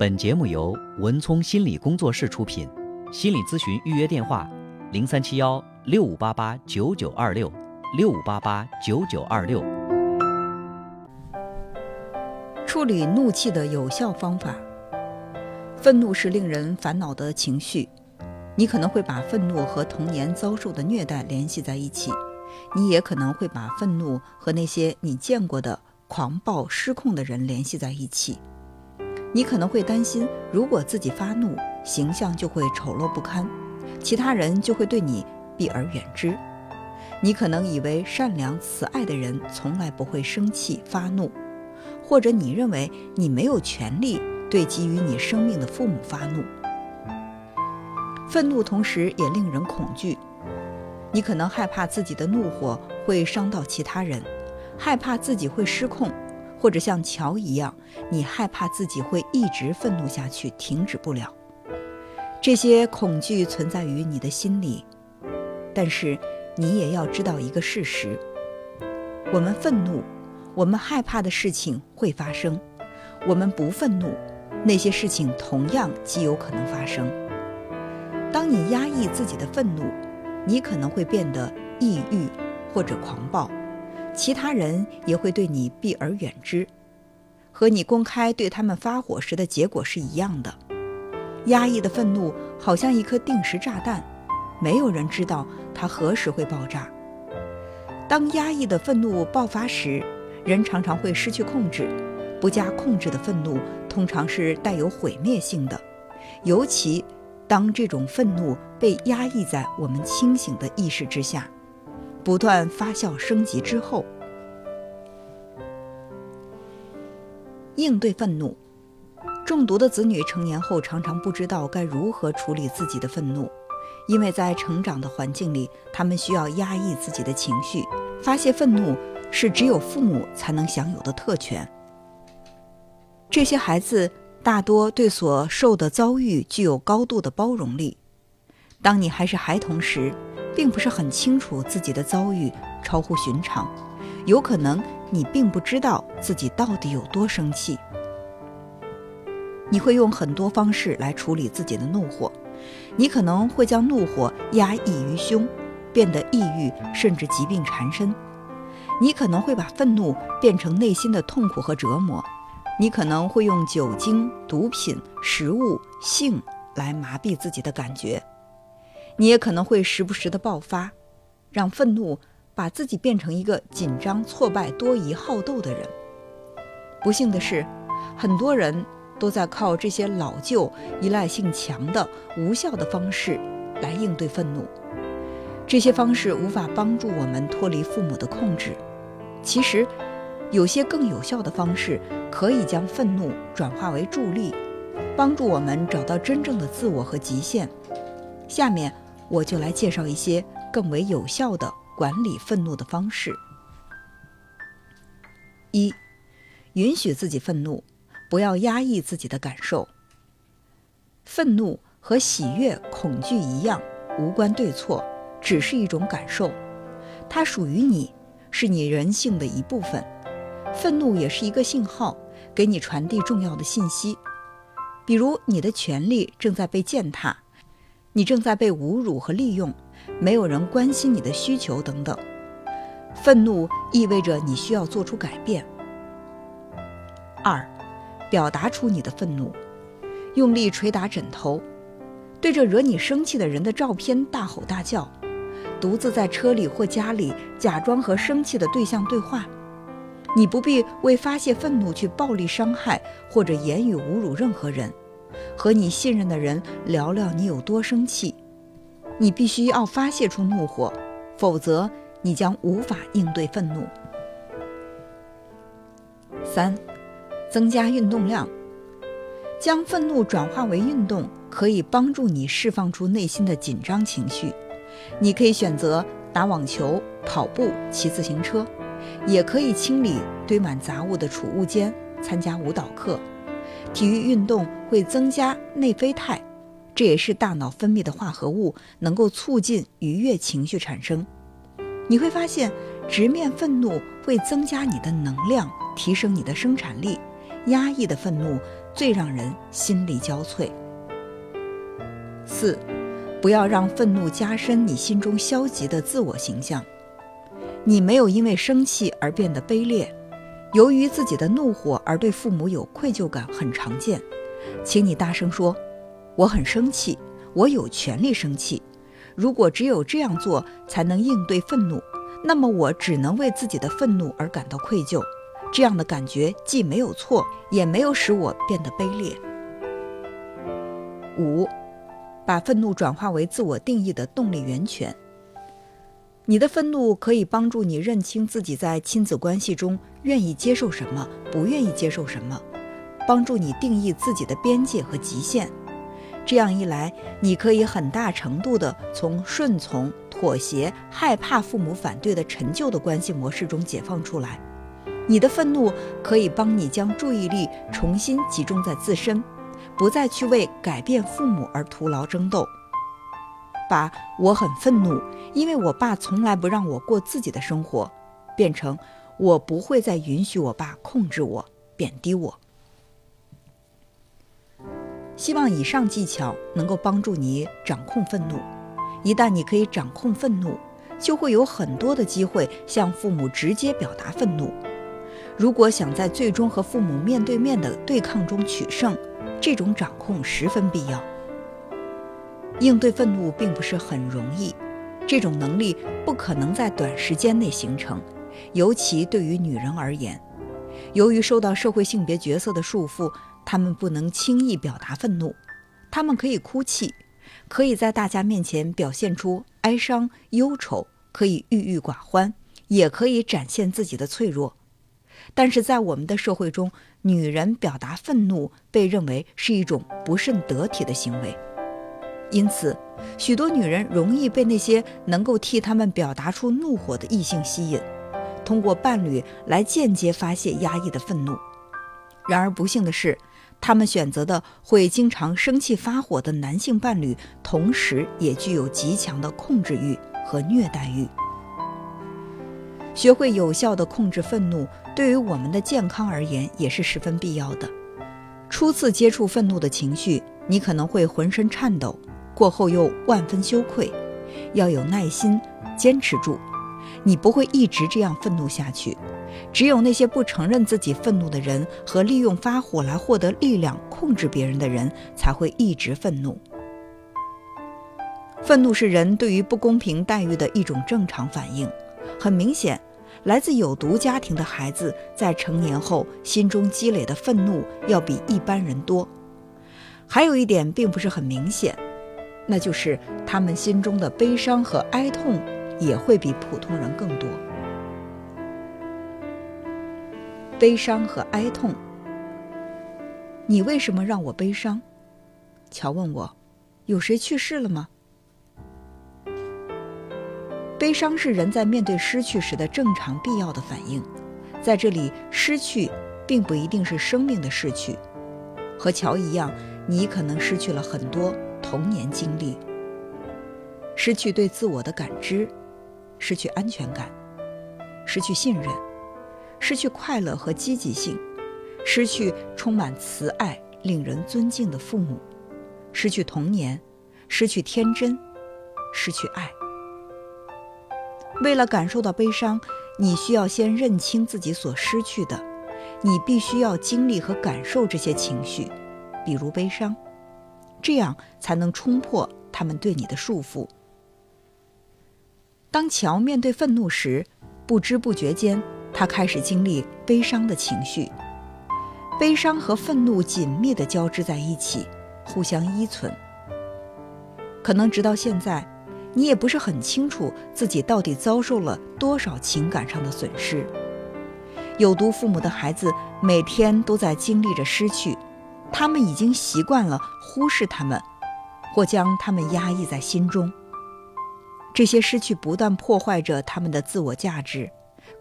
本节目由文聪心理工作室出品，心理咨询预约电话：零三七幺六五八八九九二六六五八八九九二六。处理怒气的有效方法。愤怒是令人烦恼的情绪，你可能会把愤怒和童年遭受的虐待联系在一起，你也可能会把愤怒和那些你见过的狂暴失控的人联系在一起。你可能会担心，如果自己发怒，形象就会丑陋不堪，其他人就会对你避而远之。你可能以为善良慈爱的人从来不会生气发怒，或者你认为你没有权利。对给予你生命的父母发怒，愤怒同时也令人恐惧。你可能害怕自己的怒火会伤到其他人，害怕自己会失控，或者像乔一样，你害怕自己会一直愤怒下去，停止不了。这些恐惧存在于你的心里，但是你也要知道一个事实：我们愤怒，我们害怕的事情会发生；我们不愤怒。那些事情同样极有可能发生。当你压抑自己的愤怒，你可能会变得抑郁或者狂暴，其他人也会对你避而远之，和你公开对他们发火时的结果是一样的。压抑的愤怒好像一颗定时炸弹，没有人知道它何时会爆炸。当压抑的愤怒爆发时，人常常会失去控制。不加控制的愤怒通常是带有毁灭性的，尤其当这种愤怒被压抑在我们清醒的意识之下，不断发酵升级之后，应对愤怒。中毒的子女成年后常常不知道该如何处理自己的愤怒，因为在成长的环境里，他们需要压抑自己的情绪，发泄愤怒是只有父母才能享有的特权。这些孩子大多对所受的遭遇具有高度的包容力。当你还是孩童时，并不是很清楚自己的遭遇超乎寻常，有可能你并不知道自己到底有多生气。你会用很多方式来处理自己的怒火，你可能会将怒火压抑于胸，变得抑郁甚至疾病缠身。你可能会把愤怒变成内心的痛苦和折磨。你可能会用酒精、毒品、食物、性来麻痹自己的感觉，你也可能会时不时的爆发，让愤怒把自己变成一个紧张、挫败、多疑、好斗的人。不幸的是，很多人都在靠这些老旧、依赖性强的无效的方式来应对愤怒。这些方式无法帮助我们脱离父母的控制。其实。有些更有效的方式可以将愤怒转化为助力，帮助我们找到真正的自我和极限。下面我就来介绍一些更为有效的管理愤怒的方式。一、允许自己愤怒，不要压抑自己的感受。愤怒和喜悦、恐惧一样，无关对错，只是一种感受，它属于你，是你人性的一部分。愤怒也是一个信号，给你传递重要的信息，比如你的权利正在被践踏，你正在被侮辱和利用，没有人关心你的需求等等。愤怒意味着你需要做出改变。二，表达出你的愤怒，用力捶打枕头，对着惹你生气的人的照片大吼大叫，独自在车里或家里假装和生气的对象对话。你不必为发泄愤怒去暴力伤害或者言语侮辱任何人，和你信任的人聊聊你有多生气。你必须要发泄出怒火，否则你将无法应对愤怒。三，增加运动量，将愤怒转化为运动，可以帮助你释放出内心的紧张情绪。你可以选择打网球、跑步、骑自行车。也可以清理堆满杂物的储物间，参加舞蹈课。体育运动会增加内啡肽，这也是大脑分泌的化合物，能够促进愉悦情绪产生。你会发现，直面愤怒会增加你的能量，提升你的生产力，压抑的愤怒最让人心力交瘁。四，不要让愤怒加深你心中消极的自我形象。你没有因为生气而变得卑劣，由于自己的怒火而对父母有愧疚感很常见。请你大声说：“我很生气，我有权利生气。如果只有这样做才能应对愤怒，那么我只能为自己的愤怒而感到愧疚。这样的感觉既没有错，也没有使我变得卑劣。”五，把愤怒转化为自我定义的动力源泉。你的愤怒可以帮助你认清自己在亲子关系中愿意接受什么，不愿意接受什么，帮助你定义自己的边界和极限。这样一来，你可以很大程度地从顺从、妥协、害怕父母反对的陈旧的关系模式中解放出来。你的愤怒可以帮你将注意力重新集中在自身，不再去为改变父母而徒劳争斗。把我很愤怒，因为我爸从来不让我过自己的生活，变成我不会再允许我爸控制我、贬低我。希望以上技巧能够帮助你掌控愤怒。一旦你可以掌控愤怒，就会有很多的机会向父母直接表达愤怒。如果想在最终和父母面对面的对抗中取胜，这种掌控十分必要。应对愤怒并不是很容易，这种能力不可能在短时间内形成，尤其对于女人而言，由于受到社会性别角色的束缚，她们不能轻易表达愤怒。她们可以哭泣，可以在大家面前表现出哀伤、忧愁，可以郁郁寡欢，也可以展现自己的脆弱。但是在我们的社会中，女人表达愤怒被认为是一种不甚得体的行为。因此，许多女人容易被那些能够替她们表达出怒火的异性吸引，通过伴侣来间接发泄压抑的愤怒。然而，不幸的是，她们选择的会经常生气发火的男性伴侣，同时也具有极强的控制欲和虐待欲。学会有效地控制愤怒，对于我们的健康而言也是十分必要的。初次接触愤怒的情绪，你可能会浑身颤抖。过后又万分羞愧，要有耐心，坚持住。你不会一直这样愤怒下去。只有那些不承认自己愤怒的人和利用发火来获得力量、控制别人的人，才会一直愤怒。愤怒是人对于不公平待遇的一种正常反应。很明显，来自有毒家庭的孩子在成年后心中积累的愤怒要比一般人多。还有一点并不是很明显。那就是他们心中的悲伤和哀痛也会比普通人更多。悲伤和哀痛，你为什么让我悲伤？乔问我，有谁去世了吗？悲伤是人在面对失去时的正常必要的反应，在这里，失去并不一定是生命的逝去。和乔一样，你可能失去了很多。童年经历，失去对自我的感知，失去安全感，失去信任，失去快乐和积极性，失去充满慈爱、令人尊敬的父母，失去童年，失去天真，失去爱。为了感受到悲伤，你需要先认清自己所失去的，你必须要经历和感受这些情绪，比如悲伤。这样才能冲破他们对你的束缚。当乔面对愤怒时，不知不觉间，他开始经历悲伤的情绪。悲伤和愤怒紧密地交织在一起，互相依存。可能直到现在，你也不是很清楚自己到底遭受了多少情感上的损失。有毒父母的孩子每天都在经历着失去。他们已经习惯了忽视他们，或将他们压抑在心中。这些失去不断破坏着他们的自我价值。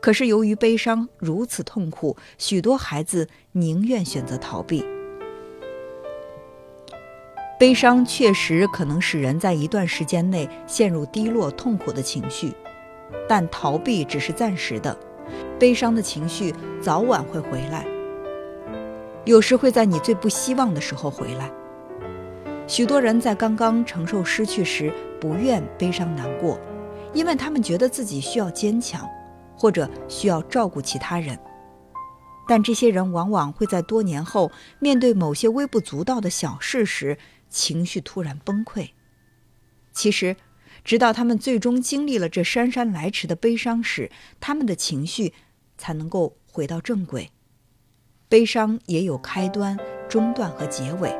可是由于悲伤如此痛苦，许多孩子宁愿选择逃避。悲伤确实可能使人在一段时间内陷入低落痛苦的情绪，但逃避只是暂时的，悲伤的情绪早晚会回来。有时会在你最不希望的时候回来。许多人在刚刚承受失去时不愿悲伤难过，因为他们觉得自己需要坚强，或者需要照顾其他人。但这些人往往会在多年后面对某些微不足道的小事时，情绪突然崩溃。其实，直到他们最终经历了这姗姗来迟的悲伤时，他们的情绪才能够回到正轨。悲伤也有开端、中段和结尾，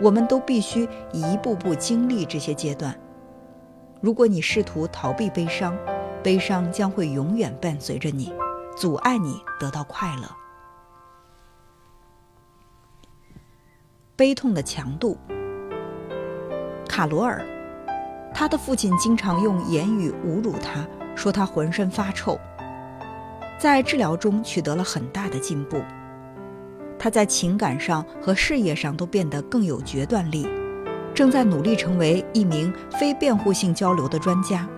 我们都必须一步步经历这些阶段。如果你试图逃避悲伤，悲伤将会永远伴随着你，阻碍你得到快乐。悲痛的强度。卡罗尔，他的父亲经常用言语侮辱他，说他浑身发臭。在治疗中取得了很大的进步，他在情感上和事业上都变得更有决断力，正在努力成为一名非辩护性交流的专家。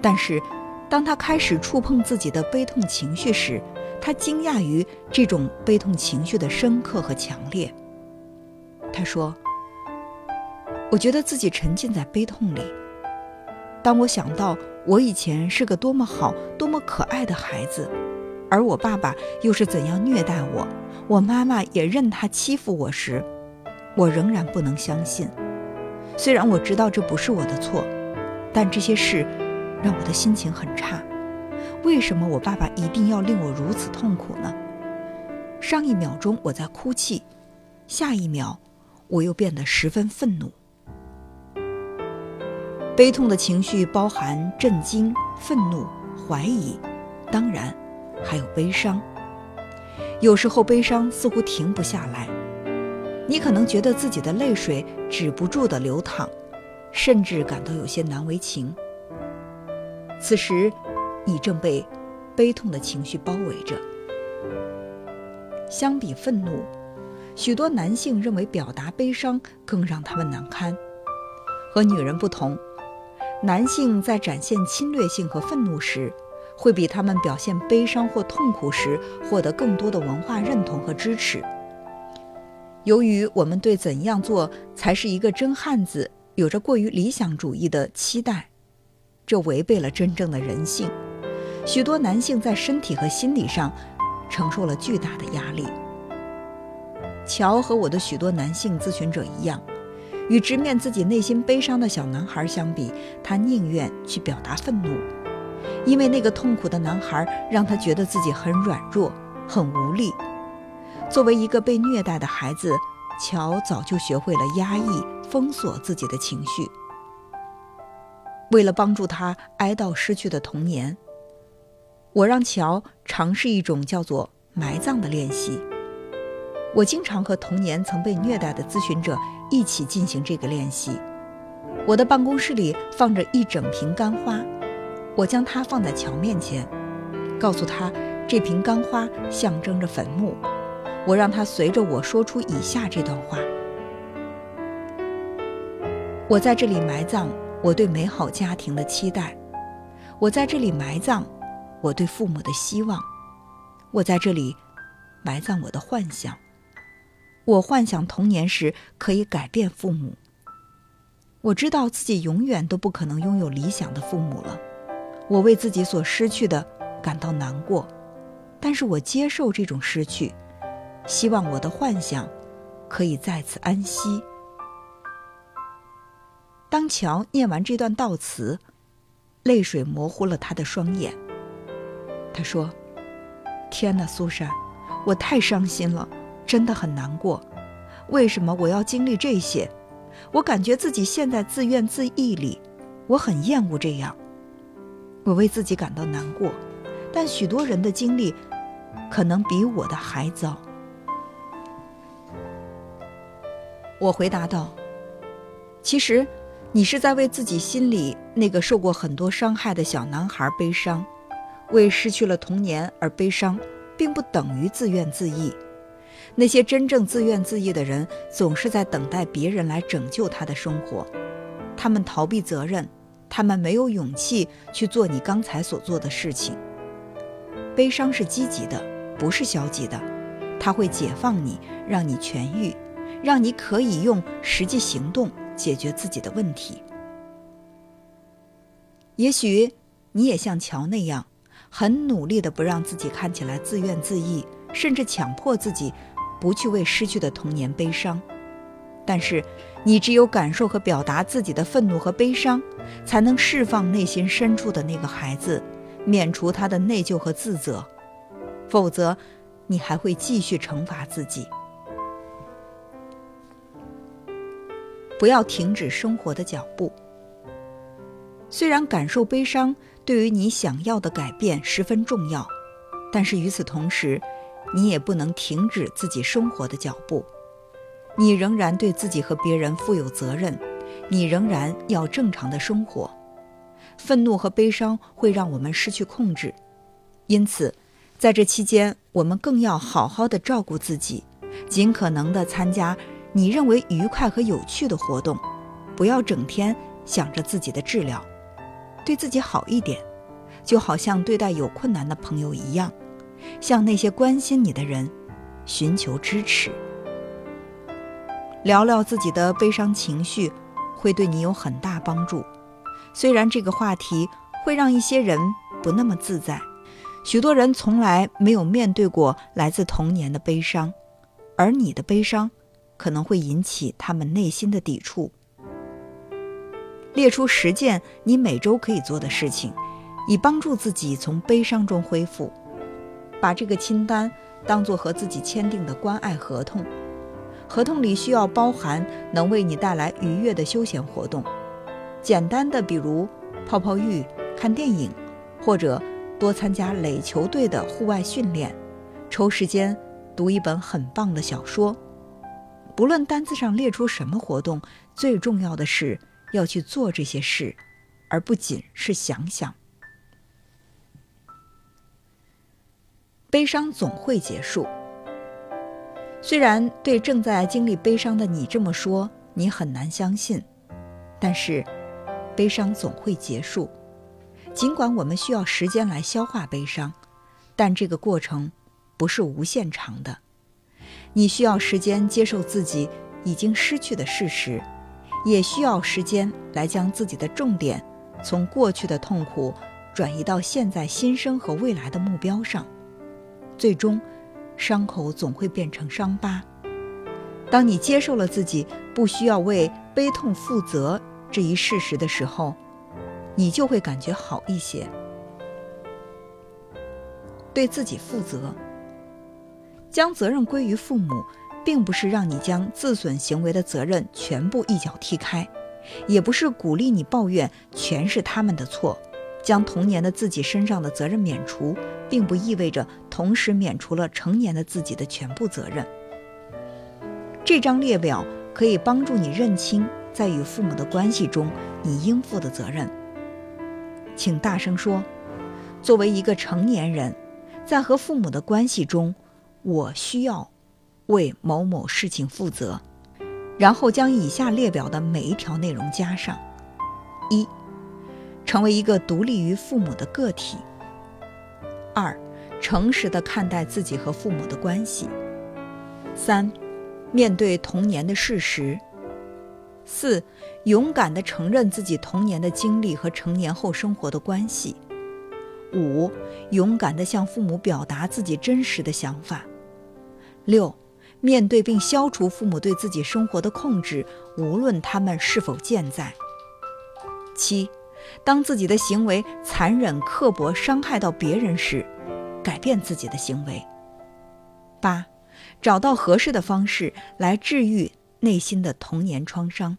但是，当他开始触碰自己的悲痛情绪时，他惊讶于这种悲痛情绪的深刻和强烈。他说：“我觉得自己沉浸在悲痛里。当我想到我以前是个多么好、多么可爱的孩子，而我爸爸又是怎样虐待我，我妈妈也任他欺负我时，我仍然不能相信。虽然我知道这不是我的错，但这些事让我的心情很差。为什么我爸爸一定要令我如此痛苦呢？上一秒钟我在哭泣，下一秒……”我又变得十分愤怒。悲痛的情绪包含震惊、愤怒、怀疑，当然还有悲伤。有时候悲伤似乎停不下来，你可能觉得自己的泪水止不住的流淌，甚至感到有些难为情。此时，你正被悲痛的情绪包围着。相比愤怒。许多男性认为表达悲伤更让他们难堪。和女人不同，男性在展现侵略性和愤怒时，会比他们表现悲伤或痛苦时获得更多的文化认同和支持。由于我们对怎样做才是一个真汉子有着过于理想主义的期待，这违背了真正的人性。许多男性在身体和心理上承受了巨大的压力。乔和我的许多男性咨询者一样，与直面自己内心悲伤的小男孩相比，他宁愿去表达愤怒，因为那个痛苦的男孩让他觉得自己很软弱、很无力。作为一个被虐待的孩子，乔早就学会了压抑、封锁自己的情绪。为了帮助他哀悼失去的童年，我让乔尝试一种叫做埋葬的练习。我经常和童年曾被虐待的咨询者一起进行这个练习。我的办公室里放着一整瓶干花，我将它放在桥面前，告诉他这瓶干花象征着坟墓。我让他随着我说出以下这段话：我在这里埋葬我对美好家庭的期待，我在这里埋葬我对父母的希望，我在这里埋葬我的幻想。我幻想童年时可以改变父母。我知道自己永远都不可能拥有理想的父母了。我为自己所失去的感到难过，但是我接受这种失去，希望我的幻想可以再次安息。当乔念完这段悼词，泪水模糊了他的双眼。他说：“天哪，苏珊，我太伤心了。”真的很难过，为什么我要经历这些？我感觉自己陷在自怨自艾里，我很厌恶这样。我为自己感到难过，但许多人的经历可能比我的还糟。我回答道：“其实，你是在为自己心里那个受过很多伤害的小男孩悲伤，为失去了童年而悲伤，并不等于自怨自艾。”那些真正自怨自艾的人，总是在等待别人来拯救他的生活。他们逃避责任，他们没有勇气去做你刚才所做的事情。悲伤是积极的，不是消极的，它会解放你，让你痊愈，让你可以用实际行动解决自己的问题。也许你也像乔那样，很努力的不让自己看起来自怨自艾，甚至强迫自己不去为失去的童年悲伤。但是，你只有感受和表达自己的愤怒和悲伤，才能释放内心深处的那个孩子，免除他的内疚和自责。否则，你还会继续惩罚自己。不要停止生活的脚步。虽然感受悲伤对于你想要的改变十分重要，但是与此同时，你也不能停止自己生活的脚步。你仍然对自己和别人负有责任，你仍然要正常的生活。愤怒和悲伤会让我们失去控制，因此，在这期间，我们更要好好的照顾自己，尽可能的参加你认为愉快和有趣的活动，不要整天想着自己的治疗。对自己好一点，就好像对待有困难的朋友一样，向那些关心你的人寻求支持。聊聊自己的悲伤情绪，会对你有很大帮助。虽然这个话题会让一些人不那么自在，许多人从来没有面对过来自童年的悲伤，而你的悲伤可能会引起他们内心的抵触。列出十件你每周可以做的事情，以帮助自己从悲伤中恢复。把这个清单当做和自己签订的关爱合同，合同里需要包含能为你带来愉悦的休闲活动，简单的比如泡泡浴、看电影，或者多参加垒球队的户外训练，抽时间读一本很棒的小说。不论单子上列出什么活动，最重要的是。要去做这些事，而不仅是想想。悲伤总会结束。虽然对正在经历悲伤的你这么说，你很难相信，但是悲伤总会结束。尽管我们需要时间来消化悲伤，但这个过程不是无限长的。你需要时间接受自己已经失去的事实。也需要时间来将自己的重点从过去的痛苦转移到现在新生和未来的目标上。最终，伤口总会变成伤疤。当你接受了自己不需要为悲痛负责这一事实的时候，你就会感觉好一些。对自己负责，将责任归于父母。并不是让你将自损行为的责任全部一脚踢开，也不是鼓励你抱怨全是他们的错。将童年的自己身上的责任免除，并不意味着同时免除了成年的自己的全部责任。这张列表可以帮助你认清在与父母的关系中你应负的责任。请大声说：“作为一个成年人，在和父母的关系中，我需要。”为某某事情负责，然后将以下列表的每一条内容加上：一、成为一个独立于父母的个体；二、诚实的看待自己和父母的关系；三、面对童年的事实；四、勇敢的承认自己童年的经历和成年后生活的关系；五、勇敢的向父母表达自己真实的想法；六。面对并消除父母对自己生活的控制，无论他们是否健在。七，当自己的行为残忍、刻薄、伤害到别人时，改变自己的行为。八，找到合适的方式来治愈内心的童年创伤。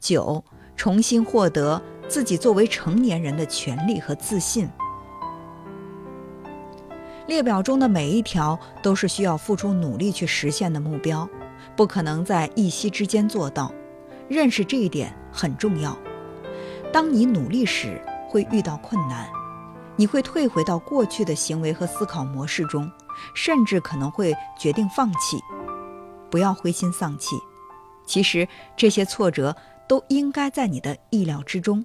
九，重新获得自己作为成年人的权利和自信。列表中的每一条都是需要付出努力去实现的目标，不可能在一夕之间做到。认识这一点很重要。当你努力时，会遇到困难，你会退回到过去的行为和思考模式中，甚至可能会决定放弃。不要灰心丧气，其实这些挫折都应该在你的意料之中。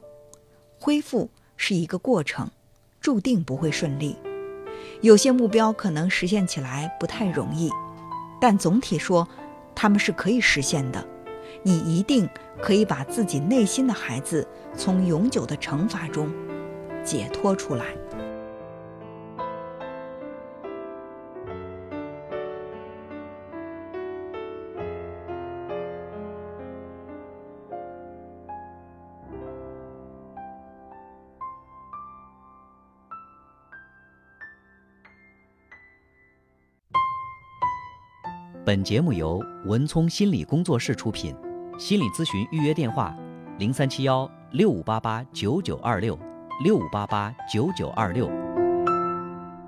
恢复是一个过程，注定不会顺利。有些目标可能实现起来不太容易，但总体说，他们是可以实现的。你一定可以把自己内心的孩子从永久的惩罚中解脱出来。本节目由文聪心理工作室出品，心理咨询预约电话：零三七幺六五八八九九二六六五八八九九二六。